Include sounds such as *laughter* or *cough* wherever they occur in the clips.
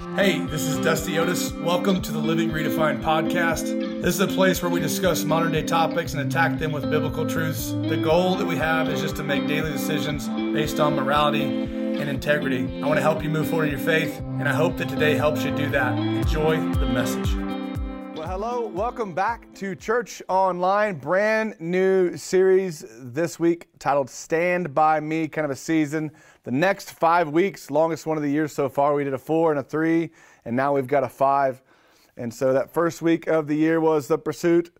Hey, this is Dusty Otis. Welcome to the Living Redefined podcast. This is a place where we discuss modern day topics and attack them with biblical truths. The goal that we have is just to make daily decisions based on morality and integrity. I want to help you move forward in your faith, and I hope that today helps you do that. Enjoy the message. Hello, welcome back to Church Online. Brand new series this week titled Stand By Me, kind of a season the next five weeks, longest one of the year so far, we did a four and a three, and now we've got a five. And so that first week of the year was the pursuit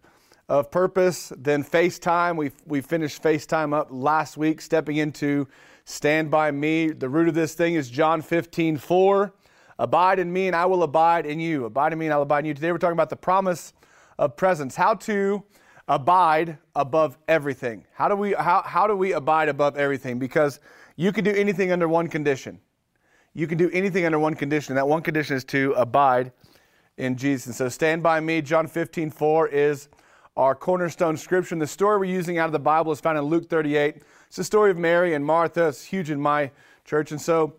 of purpose. Then FaceTime, we, we finished FaceTime up last week, stepping into Stand By Me. The root of this thing is John 15, 4. Abide in me and I will abide in you. Abide in me and I'll abide in you. Today we're talking about the promise of presence. How to abide above everything. How do we how, how do we abide above everything? Because you can do anything under one condition. You can do anything under one condition. That one condition is to abide in Jesus. And so stand by me. John 15, 4 is our cornerstone scripture. And the story we're using out of the Bible is found in Luke 38. It's the story of Mary and Martha. It's huge in my church. And so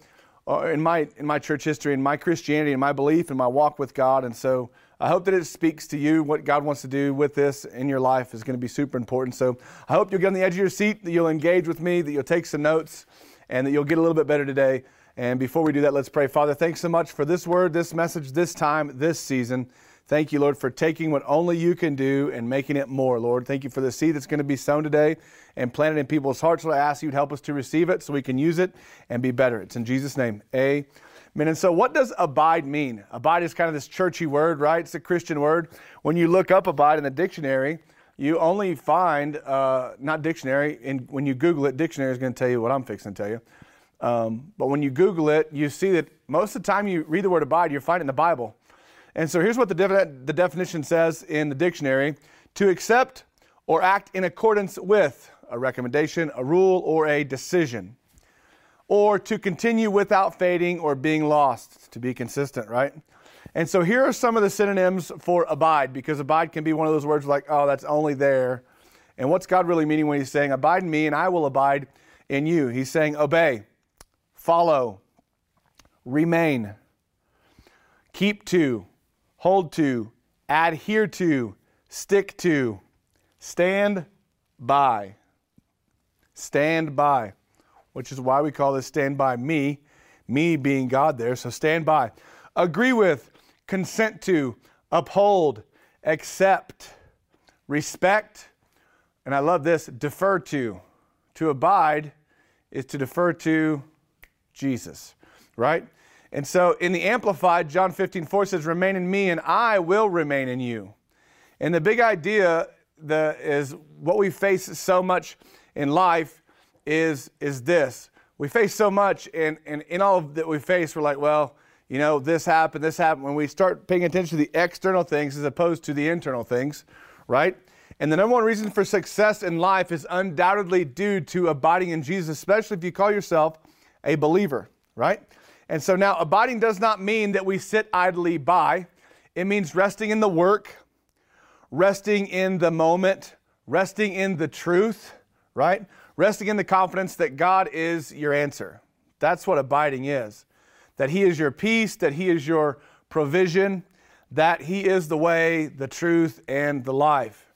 Uh, in my in my church history, in my Christianity, in my belief, in my walk with God. And so I hope that it speaks to you. What God wants to do with this in your life is going to be super important. So I hope you'll get on the edge of your seat, that you'll engage with me, that you'll take some notes and that you'll get a little bit better today. And before we do that, let's pray. Father, thanks so much for this word, this message, this time, this season. Thank you, Lord, for taking what only you can do and making it more, Lord. Thank you for the seed that's going to be sown today and planted in people's hearts. Lord, I ask you to help us to receive it so we can use it and be better. It's in Jesus' name. Amen. And so, what does abide mean? Abide is kind of this churchy word, right? It's a Christian word. When you look up abide in the dictionary, you only find, uh, not dictionary, and when you Google it, dictionary is going to tell you what I'm fixing to tell you. Um, but when you Google it, you see that most of the time you read the word abide, you find it in the Bible. And so here's what the, the definition says in the dictionary to accept or act in accordance with a recommendation, a rule, or a decision. Or to continue without fading or being lost, to be consistent, right? And so here are some of the synonyms for abide, because abide can be one of those words like, oh, that's only there. And what's God really meaning when He's saying, abide in me and I will abide in you? He's saying, obey, follow, remain, keep to, hold to, adhere to, stick to, stand by. Stand by, which is why we call this stand by me, me being God there. So stand by. Agree with, consent to, uphold, accept, respect, and I love this, defer to. To abide is to defer to Jesus, right? And so in the Amplified, John 15, 4 says, Remain in me, and I will remain in you. And the big idea the, is what we face so much in life is, is this. We face so much, and, and in all that we face, we're like, well, you know, this happened, this happened. When we start paying attention to the external things as opposed to the internal things, right? And the number one reason for success in life is undoubtedly due to abiding in Jesus, especially if you call yourself a believer, right? And so now, abiding does not mean that we sit idly by. It means resting in the work, resting in the moment, resting in the truth, right? Resting in the confidence that God is your answer. That's what abiding is that He is your peace, that He is your provision, that He is the way, the truth, and the life.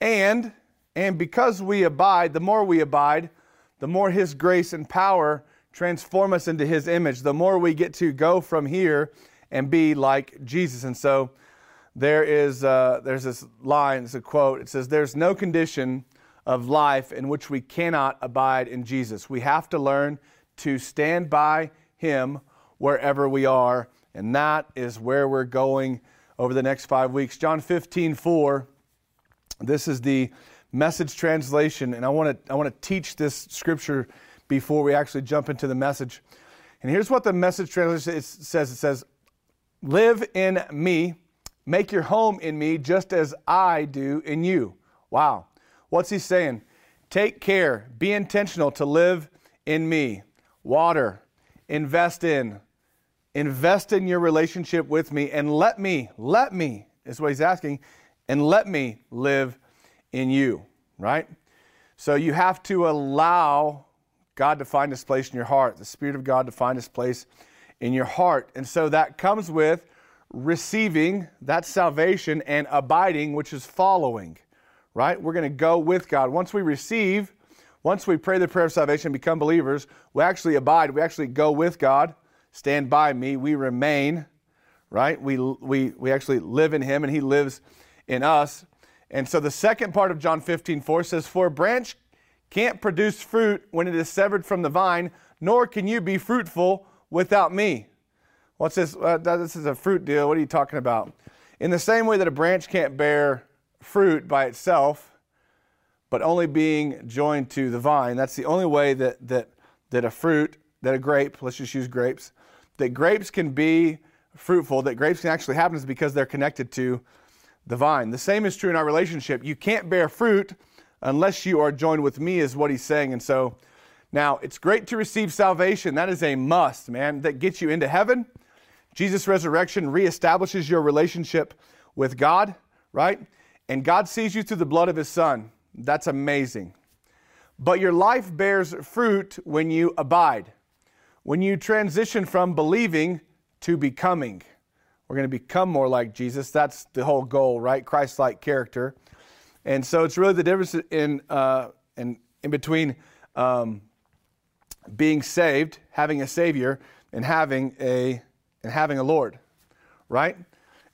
And, and because we abide, the more we abide, the more His grace and power transform us into His image, the more we get to go from here and be like Jesus. And so there is uh, there's this line, it's a quote. It says, "There's no condition of life in which we cannot abide in Jesus. We have to learn to stand by Him wherever we are. And that is where we're going over the next five weeks. John 15, 4. This is the message translation. And I want to I want to teach this scripture before we actually jump into the message. And here's what the message translation says it says, Live in me, make your home in me, just as I do in you. Wow. What's he saying? Take care, be intentional to live in me. Water, invest in, invest in your relationship with me and let me, let me, is what he's asking, and let me live in you, right? So you have to allow God to find his place in your heart, the Spirit of God to find his place in your heart. And so that comes with receiving that salvation and abiding, which is following, right? We're going to go with God. Once we receive, once we pray the prayer of salvation, become believers, we actually abide. We actually go with God. Stand by me. We remain, right? We, we, we actually live in Him and He lives in us. And so the second part of John 15, 4 says, For a branch can't produce fruit when it is severed from the vine, nor can you be fruitful without me. What's this? Uh, this is a fruit deal. What are you talking about? In the same way that a branch can't bear fruit by itself, but only being joined to the vine, that's the only way that, that, that a fruit, that a grape, let's just use grapes, that grapes can be fruitful, that grapes can actually happen is because they're connected to the vine. The same is true in our relationship. You can't bear fruit unless you are joined with me, is what he's saying. And so now it's great to receive salvation. That is a must, man. That gets you into heaven. Jesus' resurrection reestablishes your relationship with God, right? And God sees you through the blood of his son. That's amazing. But your life bears fruit when you abide, when you transition from believing to becoming. We're going to become more like Jesus. That's the whole goal, right? Christ like character. And so it's really the difference in, uh, in, in between um, being saved, having a Savior, and having a, and having a Lord, right?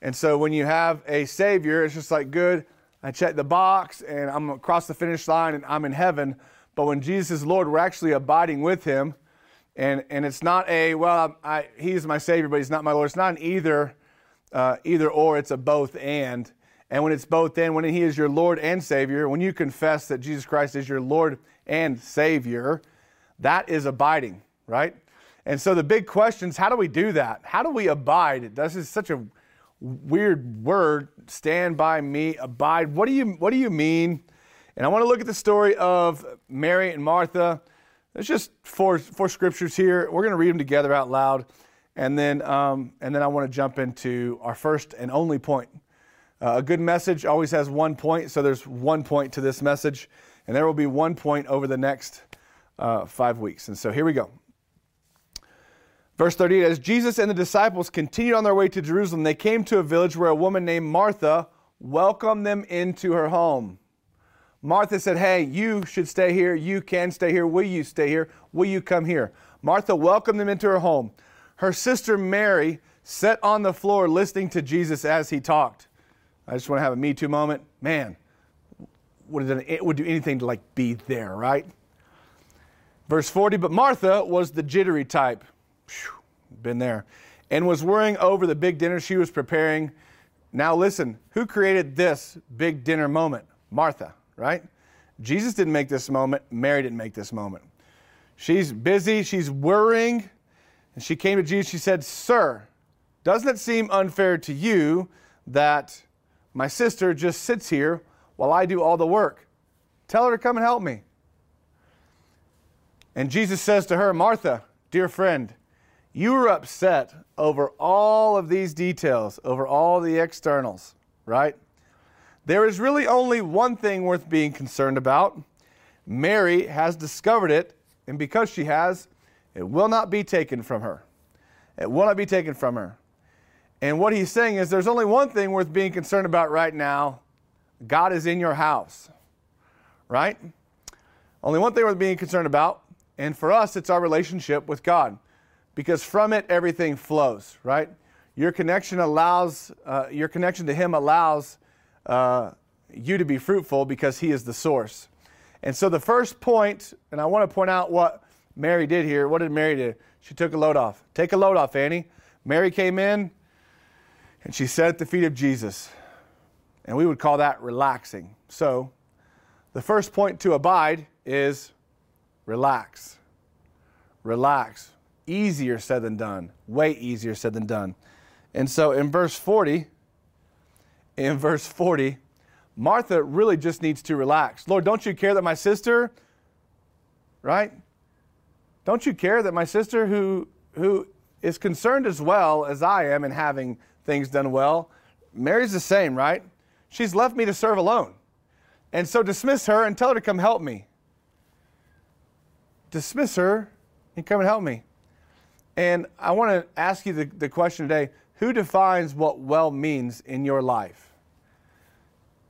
And so when you have a Savior, it's just like, good, I check the box and I'm across the finish line and I'm in heaven. But when Jesus is Lord, we're actually abiding with Him. And, and it's not a, well, I, He's my Savior, but He's not my Lord. It's not an either uh, either or, it's a both and. And when it's both and, when He is your Lord and Savior, when you confess that Jesus Christ is your Lord and Savior, that is abiding, right? And so the big question is how do we do that? How do we abide? This is such a weird word. Stand by me, abide. What do you what do you mean? And I want to look at the story of Mary and Martha. There's just four four scriptures here. We're going to read them together out loud. And then, um, and then I want to jump into our first and only point. Uh, a good message always has one point, so there's one point to this message, and there will be one point over the next uh, five weeks. And so here we go. Verse 38 As Jesus and the disciples continued on their way to Jerusalem, they came to a village where a woman named Martha welcomed them into her home. Martha said, Hey, you should stay here. You can stay here. Will you stay here? Will you come here? Martha welcomed them into her home. Her sister Mary sat on the floor listening to Jesus as he talked. I just want to have a Me Too moment. Man, would it would do anything to like be there, right? Verse 40, but Martha was the jittery type. Whew, been there. And was worrying over the big dinner she was preparing. Now listen, who created this big dinner moment? Martha, right? Jesus didn't make this moment. Mary didn't make this moment. She's busy. She's worrying. And she came to Jesus. She said, Sir, doesn't it seem unfair to you that my sister just sits here while I do all the work? Tell her to come and help me. And Jesus says to her, Martha, dear friend, you are upset over all of these details, over all the externals, right? There is really only one thing worth being concerned about. Mary has discovered it, and because she has, it will not be taken from her. It will not be taken from her. And what he's saying is there's only one thing worth being concerned about right now God is in your house, right? Only one thing worth being concerned about. And for us, it's our relationship with God because from it, everything flows, right? Your connection allows, uh, your connection to Him allows uh, you to be fruitful because He is the source. And so the first point, and I want to point out what Mary did here. What did Mary do? She took a load off. Take a load off, Annie. Mary came in and she sat at the feet of Jesus. And we would call that relaxing. So, the first point to abide is relax. Relax. Easier said than done. Way easier said than done. And so in verse 40, in verse 40, Martha really just needs to relax. Lord, don't you care that my sister, right? Don't you care that my sister, who, who is concerned as well as I am in having things done well, Mary's the same, right? She's left me to serve alone. And so dismiss her and tell her to come help me. Dismiss her and come and help me. And I want to ask you the, the question today who defines what well means in your life?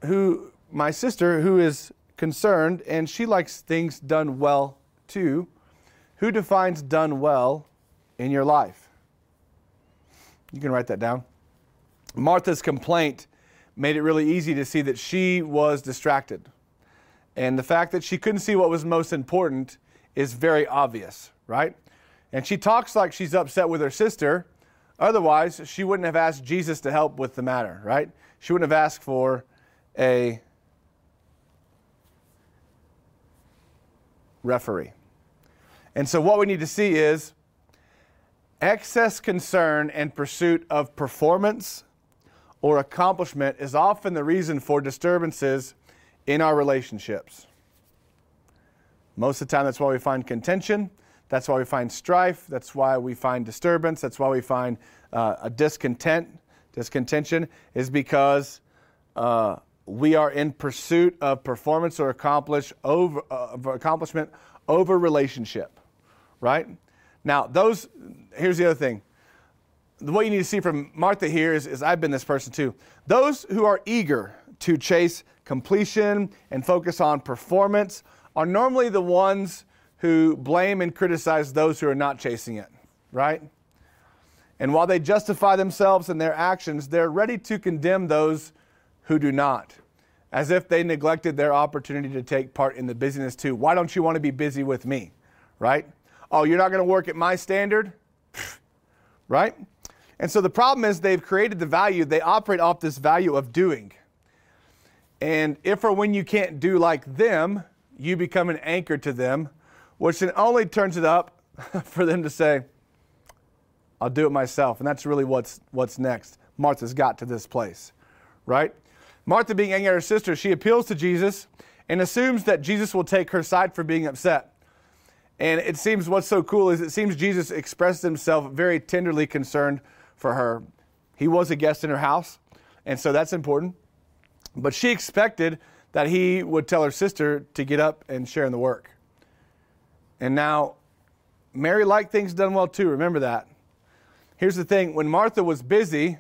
Who, my sister, who is concerned and she likes things done well too, who defines done well in your life? You can write that down. Martha's complaint made it really easy to see that she was distracted. And the fact that she couldn't see what was most important is very obvious, right? And she talks like she's upset with her sister. Otherwise, she wouldn't have asked Jesus to help with the matter, right? She wouldn't have asked for a referee. And so, what we need to see is excess concern and pursuit of performance or accomplishment is often the reason for disturbances in our relationships. Most of the time, that's why we find contention. That's why we find strife. That's why we find disturbance. That's why we find uh, a discontent. Discontention is because uh, we are in pursuit of performance or accomplish over, uh, accomplishment over relationship, right? Now, those, here's the other thing. What you need to see from Martha here is, is I've been this person too. Those who are eager to chase completion and focus on performance are normally the ones who blame and criticize those who are not chasing it, right? And while they justify themselves and their actions, they're ready to condemn those who do not, as if they neglected their opportunity to take part in the busyness too. Why don't you want to be busy with me, right? Oh, you're not going to work at my standard, right? And so the problem is they've created the value, they operate off this value of doing. And if or when you can't do like them, you become an anchor to them which then only turns it up *laughs* for them to say, I'll do it myself. And that's really what's, what's next. Martha's got to this place, right? Martha, being angry at her sister, she appeals to Jesus and assumes that Jesus will take her side for being upset. And it seems what's so cool is it seems Jesus expressed himself very tenderly concerned for her. He was a guest in her house, and so that's important. But she expected that he would tell her sister to get up and share in the work. And now, Mary liked things done well too. Remember that. Here's the thing when Martha was busy,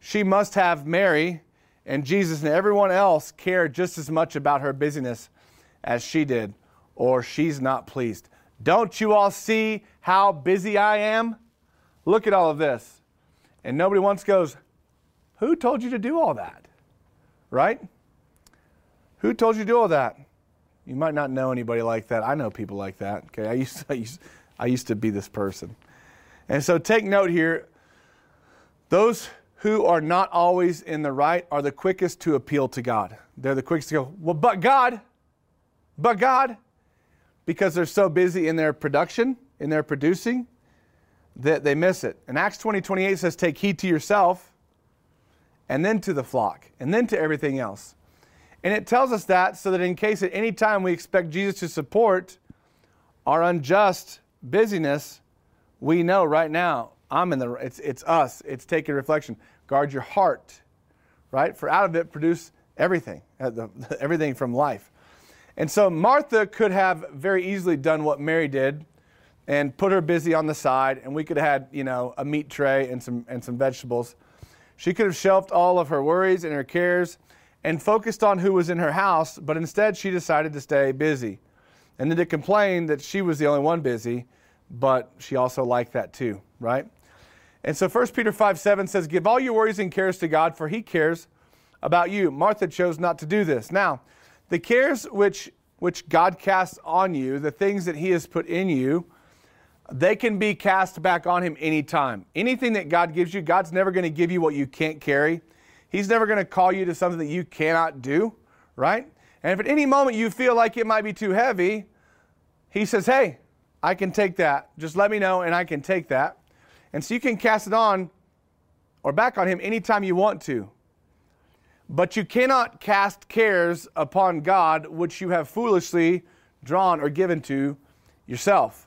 she must have Mary and Jesus and everyone else care just as much about her busyness as she did, or she's not pleased. Don't you all see how busy I am? Look at all of this. And nobody once goes, Who told you to do all that? Right? Who told you to do all that? You might not know anybody like that. I know people like that. Okay, I used to, I used, I used to be this person. And so take note here those who are not always in the right are the quickest to appeal to God. They're the quickest to go, well, but God, but God, because they're so busy in their production, in their producing, that they miss it. And Acts 20 28 says, Take heed to yourself, and then to the flock, and then to everything else. And it tells us that so that in case at any time we expect Jesus to support our unjust busyness, we know right now, I'm in the, it's, it's us, it's taking reflection. Guard your heart, right? For out of it produce everything, uh, *laughs* everything from life. And so Martha could have very easily done what Mary did and put her busy on the side, and we could have had, you know, a meat tray and some, and some vegetables. She could have shelved all of her worries and her cares and focused on who was in her house, but instead she decided to stay busy. And then to complain that she was the only one busy, but she also liked that too, right? And so 1 Peter 5 7 says, Give all your worries and cares to God, for he cares about you. Martha chose not to do this. Now, the cares which, which God casts on you, the things that he has put in you, they can be cast back on him anytime. Anything that God gives you, God's never going to give you what you can't carry. He's never going to call you to something that you cannot do, right? And if at any moment you feel like it might be too heavy, he says, Hey, I can take that. Just let me know and I can take that. And so you can cast it on or back on him anytime you want to. But you cannot cast cares upon God which you have foolishly drawn or given to yourself.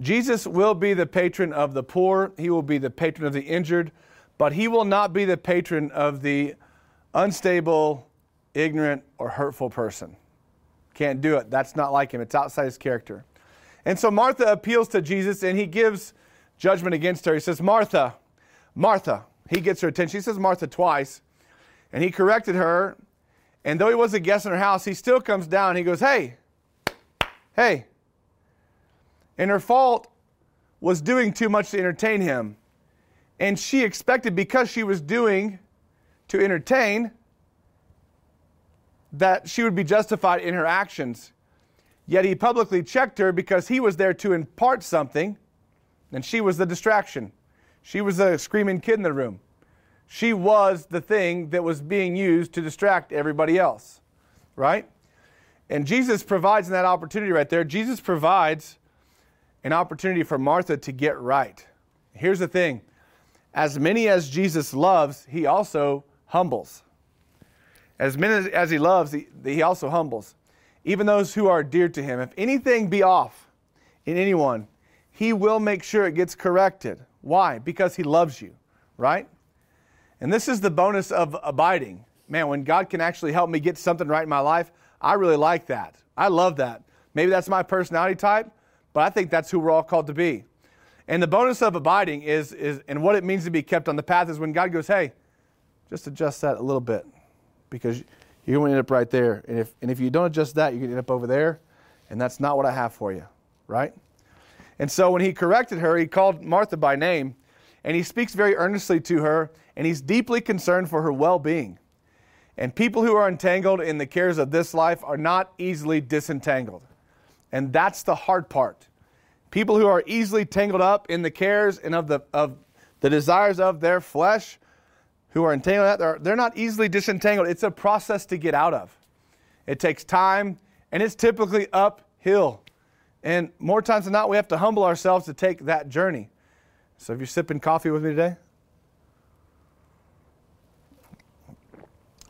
Jesus will be the patron of the poor, he will be the patron of the injured, but he will not be the patron of the unstable, ignorant, or hurtful person. Can't do it. That's not like him. It's outside his character. And so Martha appeals to Jesus and he gives judgment against her. He says, Martha, Martha. He gets her attention. He says Martha twice. And he corrected her. And though he was a guest in her house, he still comes down. He goes, Hey, hey. And her fault was doing too much to entertain him. And she expected, because she was doing to entertain, that she would be justified in her actions. Yet he publicly checked her because he was there to impart something, and she was the distraction. She was the screaming kid in the room. She was the thing that was being used to distract everybody else, right? And Jesus provides in that opportunity right there, Jesus provides an opportunity for Martha to get right. Here's the thing as many as Jesus loves, he also humbles. As many as he loves, he, he also humbles. Even those who are dear to him. If anything be off in anyone, he will make sure it gets corrected. Why? Because he loves you, right? And this is the bonus of abiding. Man, when God can actually help me get something right in my life, I really like that. I love that. Maybe that's my personality type, but I think that's who we're all called to be. And the bonus of abiding is, is and what it means to be kept on the path is when God goes, hey, just adjust that a little bit because you're going to end up right there. And if, and if you don't adjust that, you're going to end up over there. And that's not what I have for you, right? And so when he corrected her, he called Martha by name and he speaks very earnestly to her and he's deeply concerned for her well being. And people who are entangled in the cares of this life are not easily disentangled. And that's the hard part. People who are easily tangled up in the cares and of the, of the desires of their flesh, who are entangled, they're, they're not easily disentangled. It's a process to get out of. It takes time, and it's typically uphill. And more times than not, we have to humble ourselves to take that journey. So if you're sipping coffee with me today,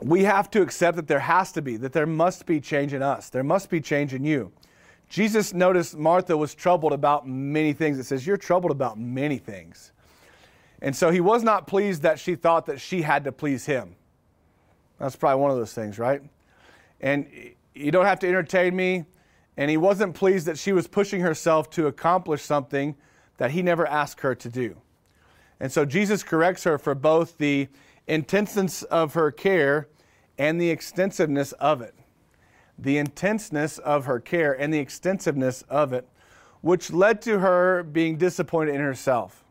we have to accept that there has to be, that there must be change in us. There must be change in you. Jesus noticed Martha was troubled about many things. It says, You're troubled about many things. And so he was not pleased that she thought that she had to please him. That's probably one of those things, right? And you don't have to entertain me. And he wasn't pleased that she was pushing herself to accomplish something that he never asked her to do. And so Jesus corrects her for both the intenseness of her care and the extensiveness of it. The intenseness of her care and the extensiveness of it, which led to her being disappointed in herself.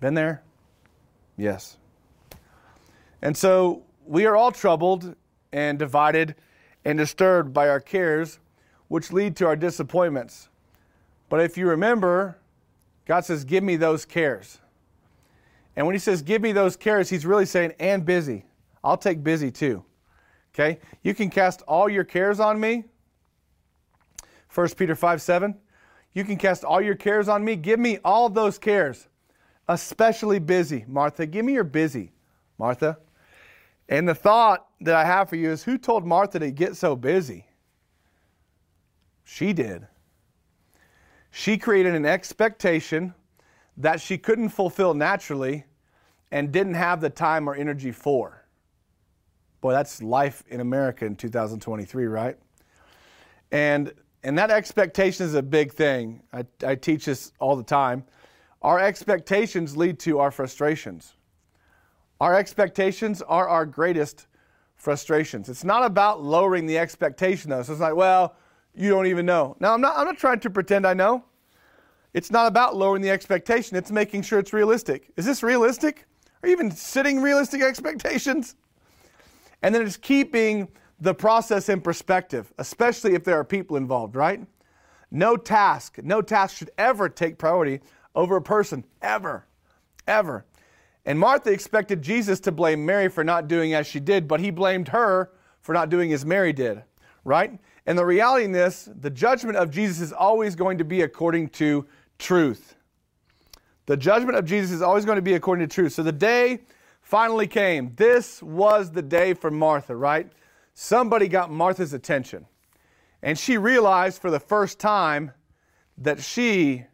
Been there? Yes. And so we are all troubled and divided and disturbed by our cares, which lead to our disappointments. But if you remember, God says, Give me those cares. And when he says, Give me those cares, he's really saying, And busy. I'll take busy too. Okay? You can cast all your cares on me. 1 Peter 5 7. You can cast all your cares on me. Give me all those cares, especially busy. Martha, give me your busy, Martha. And the thought that I have for you is who told Martha to get so busy? She did. She created an expectation that she couldn't fulfill naturally and didn't have the time or energy for. Boy, that's life in America in 2023, right? And and that expectation is a big thing. I, I teach this all the time. Our expectations lead to our frustrations. Our expectations are our greatest frustrations. It's not about lowering the expectation, though. So it's like, well, you don't even know. Now, I'm not, I'm not trying to pretend I know. It's not about lowering the expectation, it's making sure it's realistic. Is this realistic? Are you even setting realistic expectations? And then it's keeping the process in perspective, especially if there are people involved, right? No task, no task should ever take priority over a person, ever, ever. And Martha expected Jesus to blame Mary for not doing as she did, but he blamed her for not doing as Mary did, right? And the reality in this, the judgment of Jesus is always going to be according to truth. The judgment of Jesus is always going to be according to truth. So the day finally came. This was the day for Martha, right? Somebody got Martha's attention. And she realized for the first time that she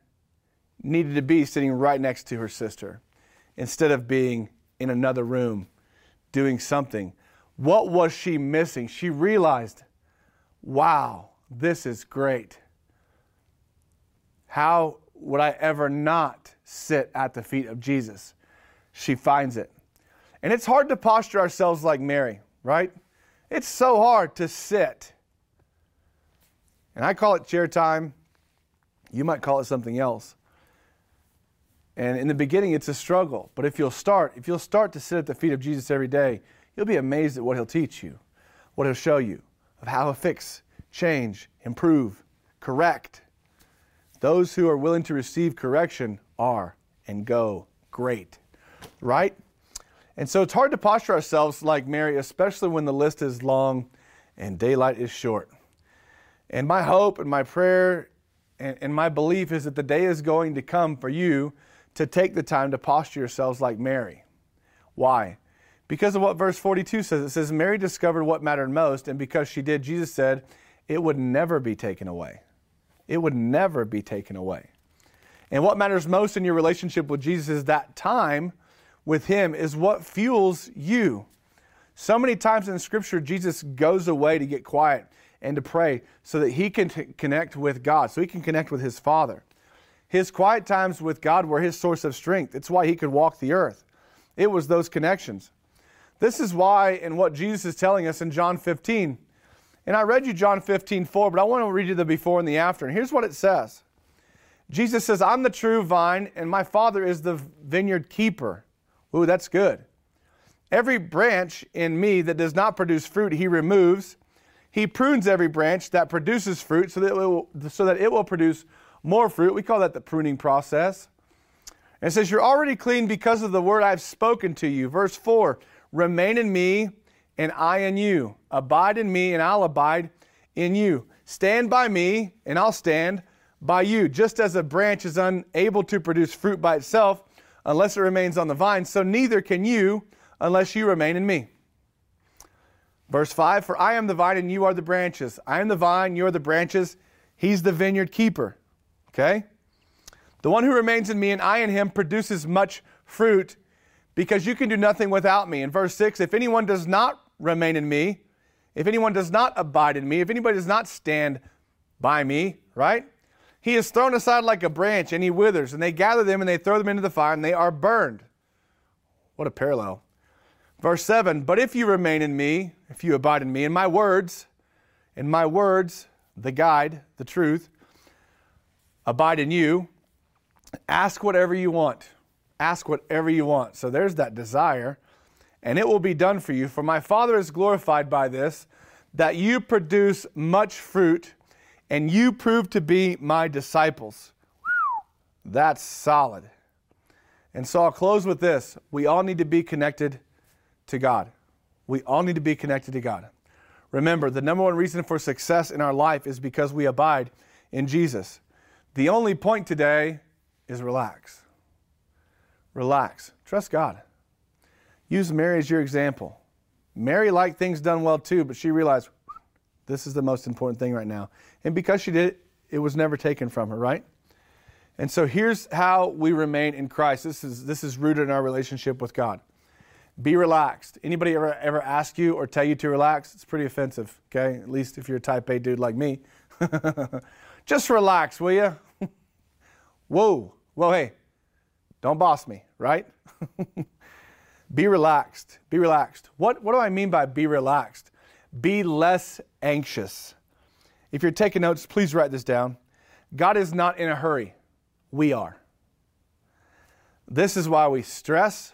needed to be sitting right next to her sister instead of being in another room doing something. What was she missing? She realized, wow, this is great. How would I ever not sit at the feet of Jesus? She finds it. And it's hard to posture ourselves like Mary, right? It's so hard to sit. And I call it chair time. You might call it something else. And in the beginning, it's a struggle. But if you'll start, if you'll start to sit at the feet of Jesus every day, you'll be amazed at what he'll teach you, what he'll show you, of how to fix, change, improve, correct. Those who are willing to receive correction are and go great, right? And so it's hard to posture ourselves like Mary, especially when the list is long and daylight is short. And my hope and my prayer and, and my belief is that the day is going to come for you to take the time to posture yourselves like Mary. Why? Because of what verse 42 says. It says, Mary discovered what mattered most, and because she did, Jesus said, it would never be taken away. It would never be taken away. And what matters most in your relationship with Jesus is that time with Him is what fuels you. So many times in Scripture, Jesus goes away to get quiet and to pray so that He can t- connect with God, so He can connect with His Father. His quiet times with God were His source of strength. It's why He could walk the earth. It was those connections. This is why, and what Jesus is telling us in John 15. And I read you John 15, 4, but I want to read you the before and the after. And here's what it says Jesus says, I'm the true vine, and my Father is the vineyard keeper. Ooh, that's good. Every branch in me that does not produce fruit, he removes. He prunes every branch that produces fruit so that it will, so that it will produce more fruit. We call that the pruning process. And it says, You're already clean because of the word I've spoken to you. Verse 4 Remain in me, and I in you. Abide in me, and I'll abide in you. Stand by me, and I'll stand by you. Just as a branch is unable to produce fruit by itself, unless it remains on the vine, so neither can you unless you remain in me. Verse 5 For I am the vine and you are the branches. I am the vine, you are the branches. He's the vineyard keeper. Okay? The one who remains in me and I in him produces much fruit because you can do nothing without me. In verse 6 If anyone does not remain in me, if anyone does not abide in me, if anybody does not stand by me, right? He is thrown aside like a branch and he withers, and they gather them and they throw them into the fire and they are burned. What a parallel. Verse 7 But if you remain in me, if you abide in me, and my words, and my words, the guide, the truth, abide in you, ask whatever you want. Ask whatever you want. So there's that desire, and it will be done for you. For my Father is glorified by this, that you produce much fruit and you prove to be my disciples. That's solid. And so I'll close with this. We all need to be connected to God. We all need to be connected to God. Remember, the number one reason for success in our life is because we abide in Jesus. The only point today is relax. Relax. Trust God. Use Mary as your example. Mary liked things done well too, but she realized this is the most important thing right now. And because she did it, it was never taken from her, right? And so here's how we remain in Christ. This is, this is rooted in our relationship with God. Be relaxed. Anybody ever, ever ask you or tell you to relax? It's pretty offensive, okay? At least if you're a type A dude like me. *laughs* Just relax, will you? *laughs* Whoa. Well, hey, don't boss me, right? *laughs* be relaxed. Be relaxed. What, what do I mean by be relaxed? Be less anxious. If you're taking notes, please write this down. God is not in a hurry. We are. This is why we stress.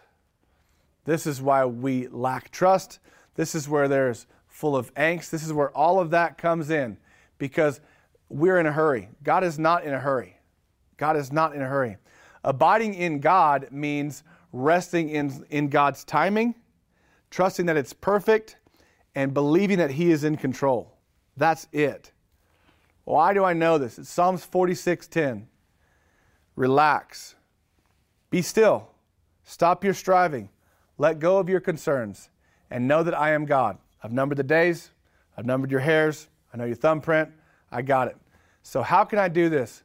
This is why we lack trust. This is where there's full of angst. This is where all of that comes in because we're in a hurry. God is not in a hurry. God is not in a hurry. Abiding in God means resting in, in God's timing, trusting that it's perfect, and believing that He is in control. That's it. Why do I know this? It's Psalms 46:10. Relax. Be still. Stop your striving. Let go of your concerns and know that I am God. I've numbered the days, I've numbered your hairs, I know your thumbprint, I got it. So how can I do this?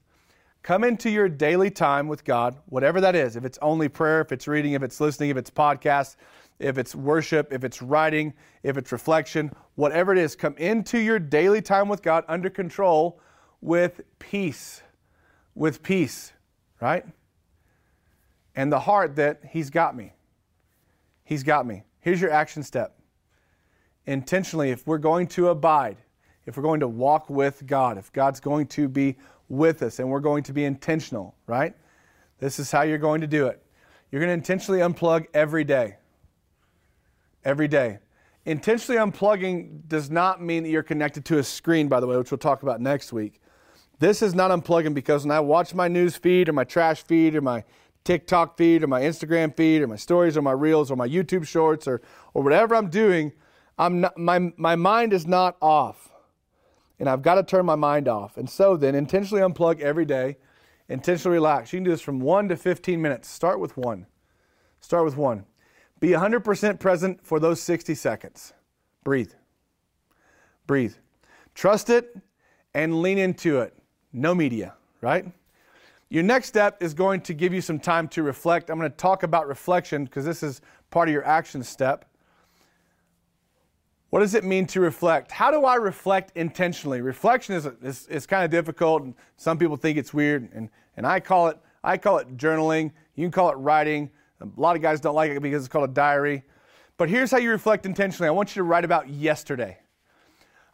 Come into your daily time with God, whatever that is. If it's only prayer, if it's reading, if it's listening, if it's podcast, if it's worship, if it's writing, if it's reflection, whatever it is, come into your daily time with God under control with peace, with peace, right? And the heart that He's got me. He's got me. Here's your action step. Intentionally, if we're going to abide, if we're going to walk with God, if God's going to be with us and we're going to be intentional, right? This is how you're going to do it. You're going to intentionally unplug every day. Every day. Intentionally unplugging does not mean that you're connected to a screen, by the way, which we'll talk about next week. This is not unplugging because when I watch my news feed or my trash feed or my TikTok feed or my Instagram feed or my stories or my reels or my YouTube shorts or, or whatever I'm doing, I'm not, my, my mind is not off. And I've got to turn my mind off. And so then, intentionally unplug every day, intentionally relax. You can do this from 1 to 15 minutes. Start with one. Start with one. Be 100% present for those 60 seconds. Breathe. Breathe. Trust it and lean into it. No media, right? Your next step is going to give you some time to reflect. I'm going to talk about reflection because this is part of your action step. What does it mean to reflect? How do I reflect intentionally? Reflection is, is, is kind of difficult, and some people think it's weird, and, and I call it I call it journaling. You can call it writing. A lot of guys don't like it because it's called a diary. But here's how you reflect intentionally. I want you to write about yesterday.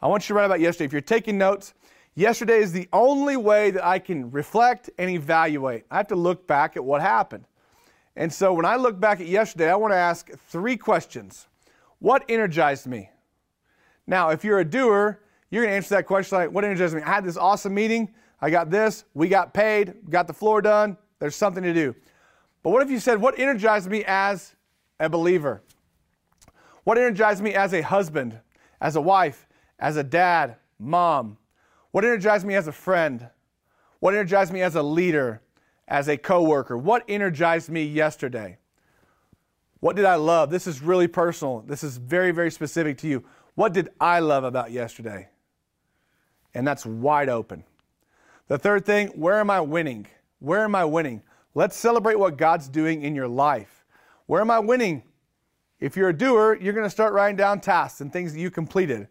I want you to write about yesterday. If you're taking notes, yesterday is the only way that I can reflect and evaluate. I have to look back at what happened. And so when I look back at yesterday, I want to ask three questions. What energized me? Now, if you're a doer, you're going to answer that question like, What energized me? I had this awesome meeting. I got this. We got paid. Got the floor done. There's something to do. But what if you said, What energized me as a believer? What energized me as a husband, as a wife, as a dad, mom? What energized me as a friend? What energized me as a leader, as a coworker? What energized me yesterday? What did I love? This is really personal. This is very, very specific to you. What did I love about yesterday? And that's wide open. The third thing, where am I winning? Where am I winning? Let's celebrate what God's doing in your life. Where am I winning? If you're a doer, you're going to start writing down tasks and things that you completed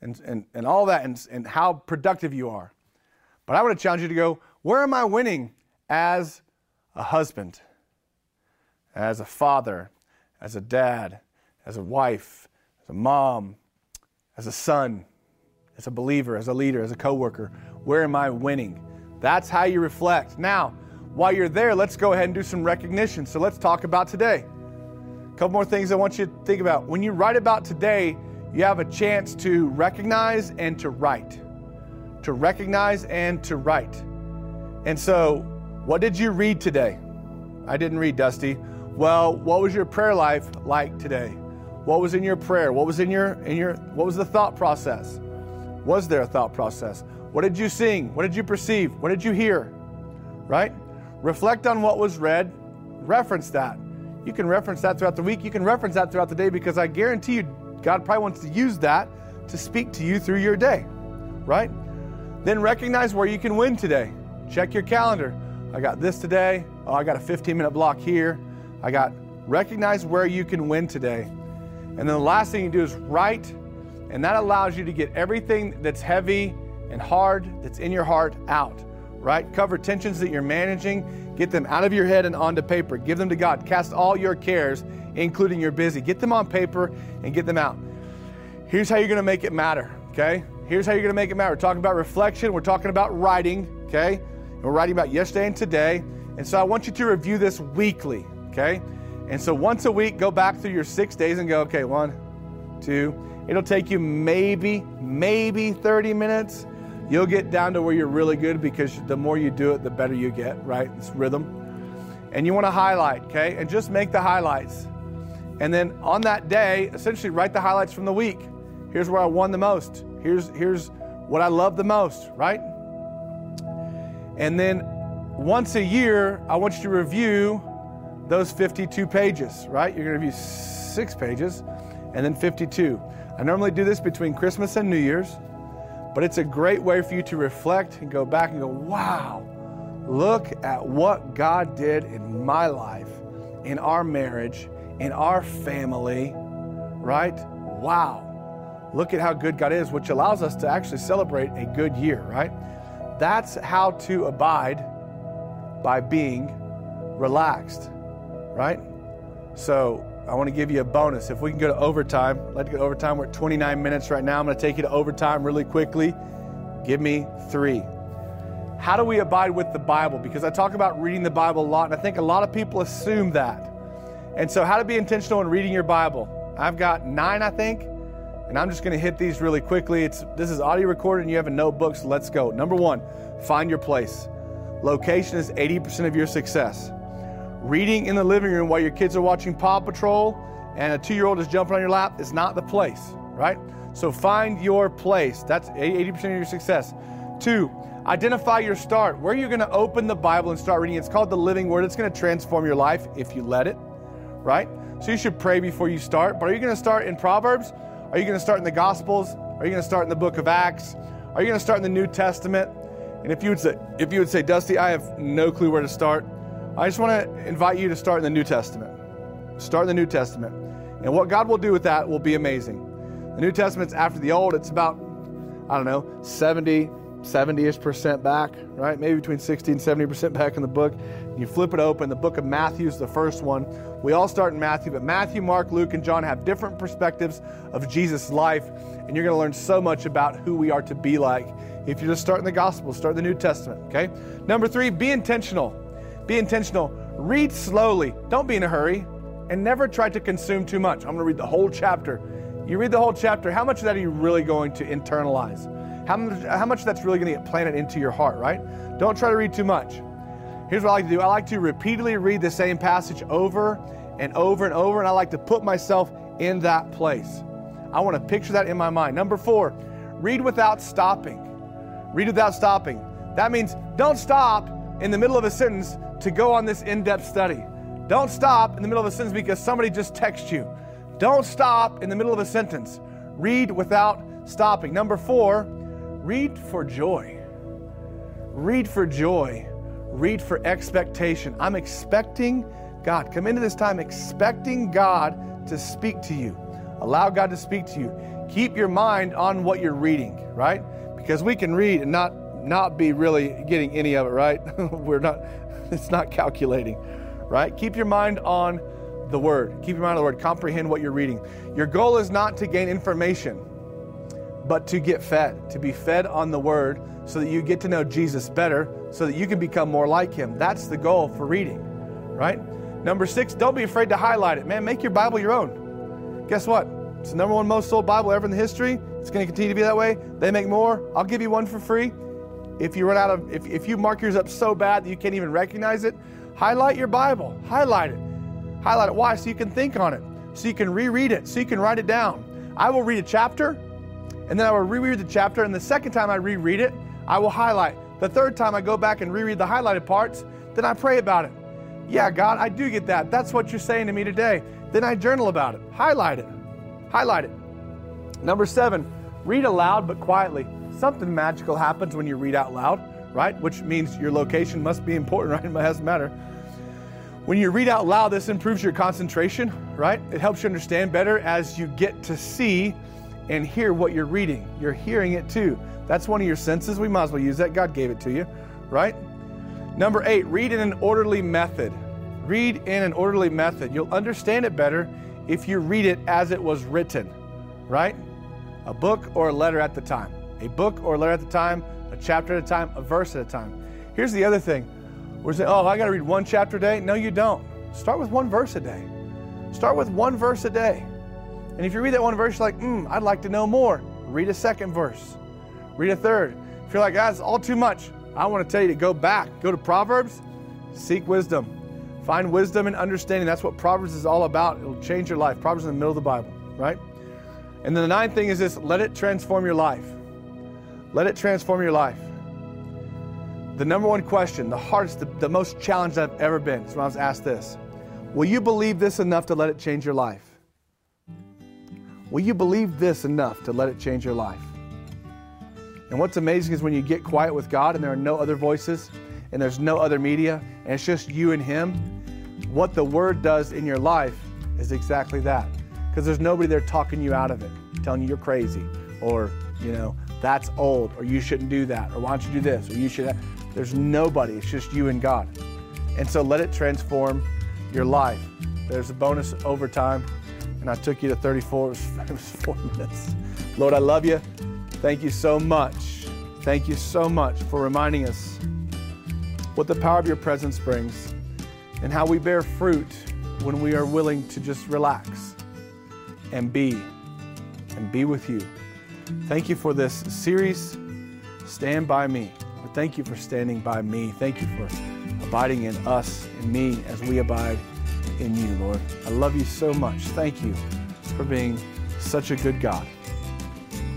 and, and, and all that and, and how productive you are. But I want to challenge you to go, where am I winning as a husband, as a father, as a dad, as a wife, as a mom, as a son, as a believer, as a leader, as a coworker? Where am I winning? That's how you reflect. Now, while you're there, let's go ahead and do some recognition. So let's talk about today. A couple more things I want you to think about. When you write about today, you have a chance to recognize and to write. To recognize and to write. And so, what did you read today? I didn't read, Dusty. Well, what was your prayer life like today? What was in your prayer? What was in your in your what was the thought process? Was there a thought process? What did you sing? What did you perceive? What did you hear? Right? Reflect on what was read, reference that. You can reference that throughout the week, you can reference that throughout the day because I guarantee you God probably wants to use that to speak to you through your day. Right? Then recognize where you can win today. Check your calendar. I got this today. Oh, I got a 15 minute block here. I got recognize where you can win today. And then the last thing you do is write, and that allows you to get everything that's heavy and hard that's in your heart out, right? Cover tensions that you're managing, get them out of your head and onto paper. Give them to God. Cast all your cares, including your busy. Get them on paper and get them out. Here's how you're going to make it matter, okay? Here's how you're going to make it matter. We're talking about reflection, we're talking about writing, okay? And we're writing about yesterday and today. And so I want you to review this weekly, okay? And so once a week, go back through your six days and go, okay, one, two. It'll take you maybe, maybe 30 minutes. You'll get down to where you're really good because the more you do it, the better you get, right? It's rhythm. And you want to highlight, okay? And just make the highlights. And then on that day, essentially write the highlights from the week. Here's where I won the most. Here's, here's what I love the most, right? And then once a year, I want you to review those 52 pages, right? You're going to review six pages and then 52. I normally do this between Christmas and New Year's, but it's a great way for you to reflect and go back and go, wow, look at what God did in my life, in our marriage, in our family, right? Wow. Look at how good God is, which allows us to actually celebrate a good year, right? That's how to abide by being relaxed, right? So I want to give you a bonus. If we can go to overtime, let's go to overtime. We're at 29 minutes right now. I'm going to take you to overtime really quickly. Give me three. How do we abide with the Bible? Because I talk about reading the Bible a lot, and I think a lot of people assume that. And so, how to be intentional in reading your Bible? I've got nine, I think, and I'm just going to hit these really quickly. It's this is audio recorded, and you have a notebook, so let's go. Number one, find your place. Location is 80% of your success. Reading in the living room while your kids are watching Paw Patrol and a two-year-old is jumping on your lap is not the place, right? So find your place. That's 80% of your success. Two, identify your start. Where you're going to open the Bible and start reading. It's called the living word. It's going to transform your life if you let it, right? So you should pray before you start. But are you going to start in Proverbs? Are you going to start in the Gospels? Are you going to start in the book of Acts? Are you going to start in the New Testament? And if you would say, if you would say, Dusty, I have no clue where to start, I just want to invite you to start in the New Testament. Start in the New Testament. And what God will do with that will be amazing. The New Testament's after the Old, it's about, I don't know, 70, 70 ish percent back, right? Maybe between 60 and 70 percent back in the book. You flip it open, the book of Matthew is the first one. We all start in Matthew, but Matthew, Mark, Luke, and John have different perspectives of Jesus' life, and you're going to learn so much about who we are to be like if you just start in the Gospel, start the New Testament, okay? Number three, be intentional. Be intentional. Read slowly, don't be in a hurry, and never try to consume too much. I'm going to read the whole chapter. You read the whole chapter, how much of that are you really going to internalize? How much, how much that's really going to get planted into your heart, right? Don't try to read too much. Here's what I like to do I like to repeatedly read the same passage over and over and over, and I like to put myself in that place. I want to picture that in my mind. Number four, read without stopping. Read without stopping. That means don't stop in the middle of a sentence to go on this in depth study. Don't stop in the middle of a sentence because somebody just texted you. Don't stop in the middle of a sentence. Read without stopping. Number four, read for joy. Read for joy. Read for expectation. I'm expecting God. Come into this time expecting God to speak to you. Allow God to speak to you. Keep your mind on what you're reading, right? Because we can read and not not be really getting any of it, right? *laughs* We're not *laughs* it's not calculating, right? Keep your mind on the word. Keep your mind on the word. Comprehend what you're reading. Your goal is not to gain information, but to get fed, to be fed on the word so that you get to know Jesus better, so that you can become more like him. That's the goal for reading, right? Number six, don't be afraid to highlight it. Man, make your Bible your own. Guess what? It's the number one most sold Bible ever in the history. It's going to continue to be that way. They make more. I'll give you one for free. If you run out of, if, if you mark yours up so bad that you can't even recognize it, highlight your Bible. Highlight it. Highlight it. Why? So you can think on it. So you can reread it. So you can write it down. I will read a chapter, and then I will reread the chapter. And the second time I reread it, I will highlight. The third time I go back and reread the highlighted parts, then I pray about it. Yeah, God, I do get that. That's what you're saying to me today. Then I journal about it. Highlight it. Highlight it. Number seven, read aloud but quietly. Something magical happens when you read out loud, right? Which means your location must be important, *laughs* right? It doesn't matter. When you read out loud, this improves your concentration, right? It helps you understand better as you get to see and hear what you're reading. You're hearing it too. That's one of your senses. We might as well use that. God gave it to you, right? Number eight, read in an orderly method. Read in an orderly method. You'll understand it better if you read it as it was written, right? A book or a letter at the time. A book or a letter at the time, a chapter at a time, a verse at a time. Here's the other thing. We're saying, oh, I got to read one chapter a day. No, you don't. Start with one verse a day. Start with one verse a day. And if you read that one verse, you're like, hmm, I'd like to know more. Read a second verse. Read a third. If you're like, that's all too much, I want to tell you to go back. Go to Proverbs, seek wisdom. Find wisdom and understanding. That's what Proverbs is all about. It'll change your life. Proverbs in the middle of the Bible, right? And then the ninth thing is this let it transform your life. Let it transform your life. The number one question, the hardest, the, the most challenged I've ever been, is when I was asked this Will you believe this enough to let it change your life? Will you believe this enough to let it change your life? And what's amazing is when you get quiet with God and there are no other voices and there's no other media and it's just you and Him, what the Word does in your life is exactly that. Because there's nobody there talking you out of it, telling you you're crazy or, you know, that's old or you shouldn't do that or why don't you do this or you should. There's nobody. It's just you and God. And so let it transform your life. There's a bonus overtime, and I took you to 34. It was, *laughs* it was four minutes. Lord, I love you. Thank you so much. Thank you so much for reminding us what the power of your presence brings and how we bear fruit when we are willing to just relax and be and be with you. Thank you for this series, Stand By Me. Thank you for standing by me. Thank you for abiding in us and me as we abide in you, Lord. I love you so much. Thank you for being such a good God.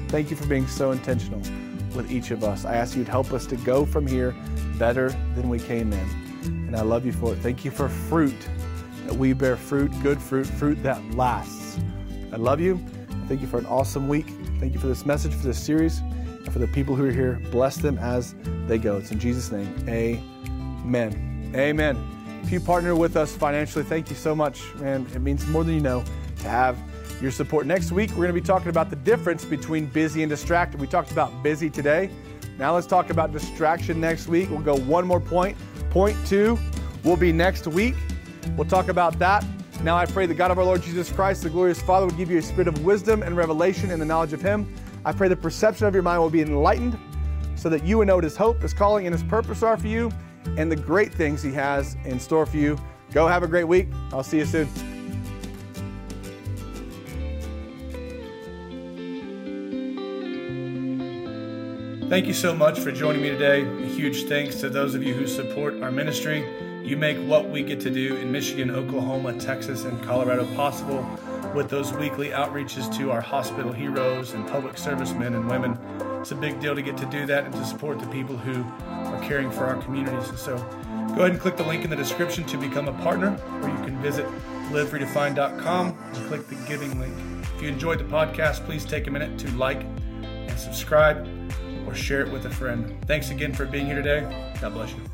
Thank you for being so intentional with each of us. I ask you to help us to go from here better than we came in. And I love you for it. Thank you for fruit, that we bear fruit, good fruit, fruit that lasts. I love you. Thank you for an awesome week. Thank you for this message, for this series, and for the people who are here. Bless them as they go. It's in Jesus' name. Amen. Amen. If you partner with us financially, thank you so much, man. It means more than you know to have your support. Next week, we're going to be talking about the difference between busy and distracted. We talked about busy today. Now let's talk about distraction next week. We'll go one more point. Point two will be next week. We'll talk about that. Now I pray the God of our Lord Jesus Christ, the glorious Father, would give you a spirit of wisdom and revelation in the knowledge of Him. I pray the perception of your mind will be enlightened so that you would know what His hope, His calling, and His purpose are for you and the great things He has in store for you. Go have a great week. I'll see you soon. Thank you so much for joining me today. A huge thanks to those of you who support our ministry. You make what we get to do in Michigan, Oklahoma, Texas, and Colorado possible with those weekly outreaches to our hospital heroes and public servicemen and women. It's a big deal to get to do that and to support the people who are caring for our communities. And so go ahead and click the link in the description to become a partner, or you can visit liveredefined.com and click the giving link. If you enjoyed the podcast, please take a minute to like and subscribe or share it with a friend. Thanks again for being here today. God bless you.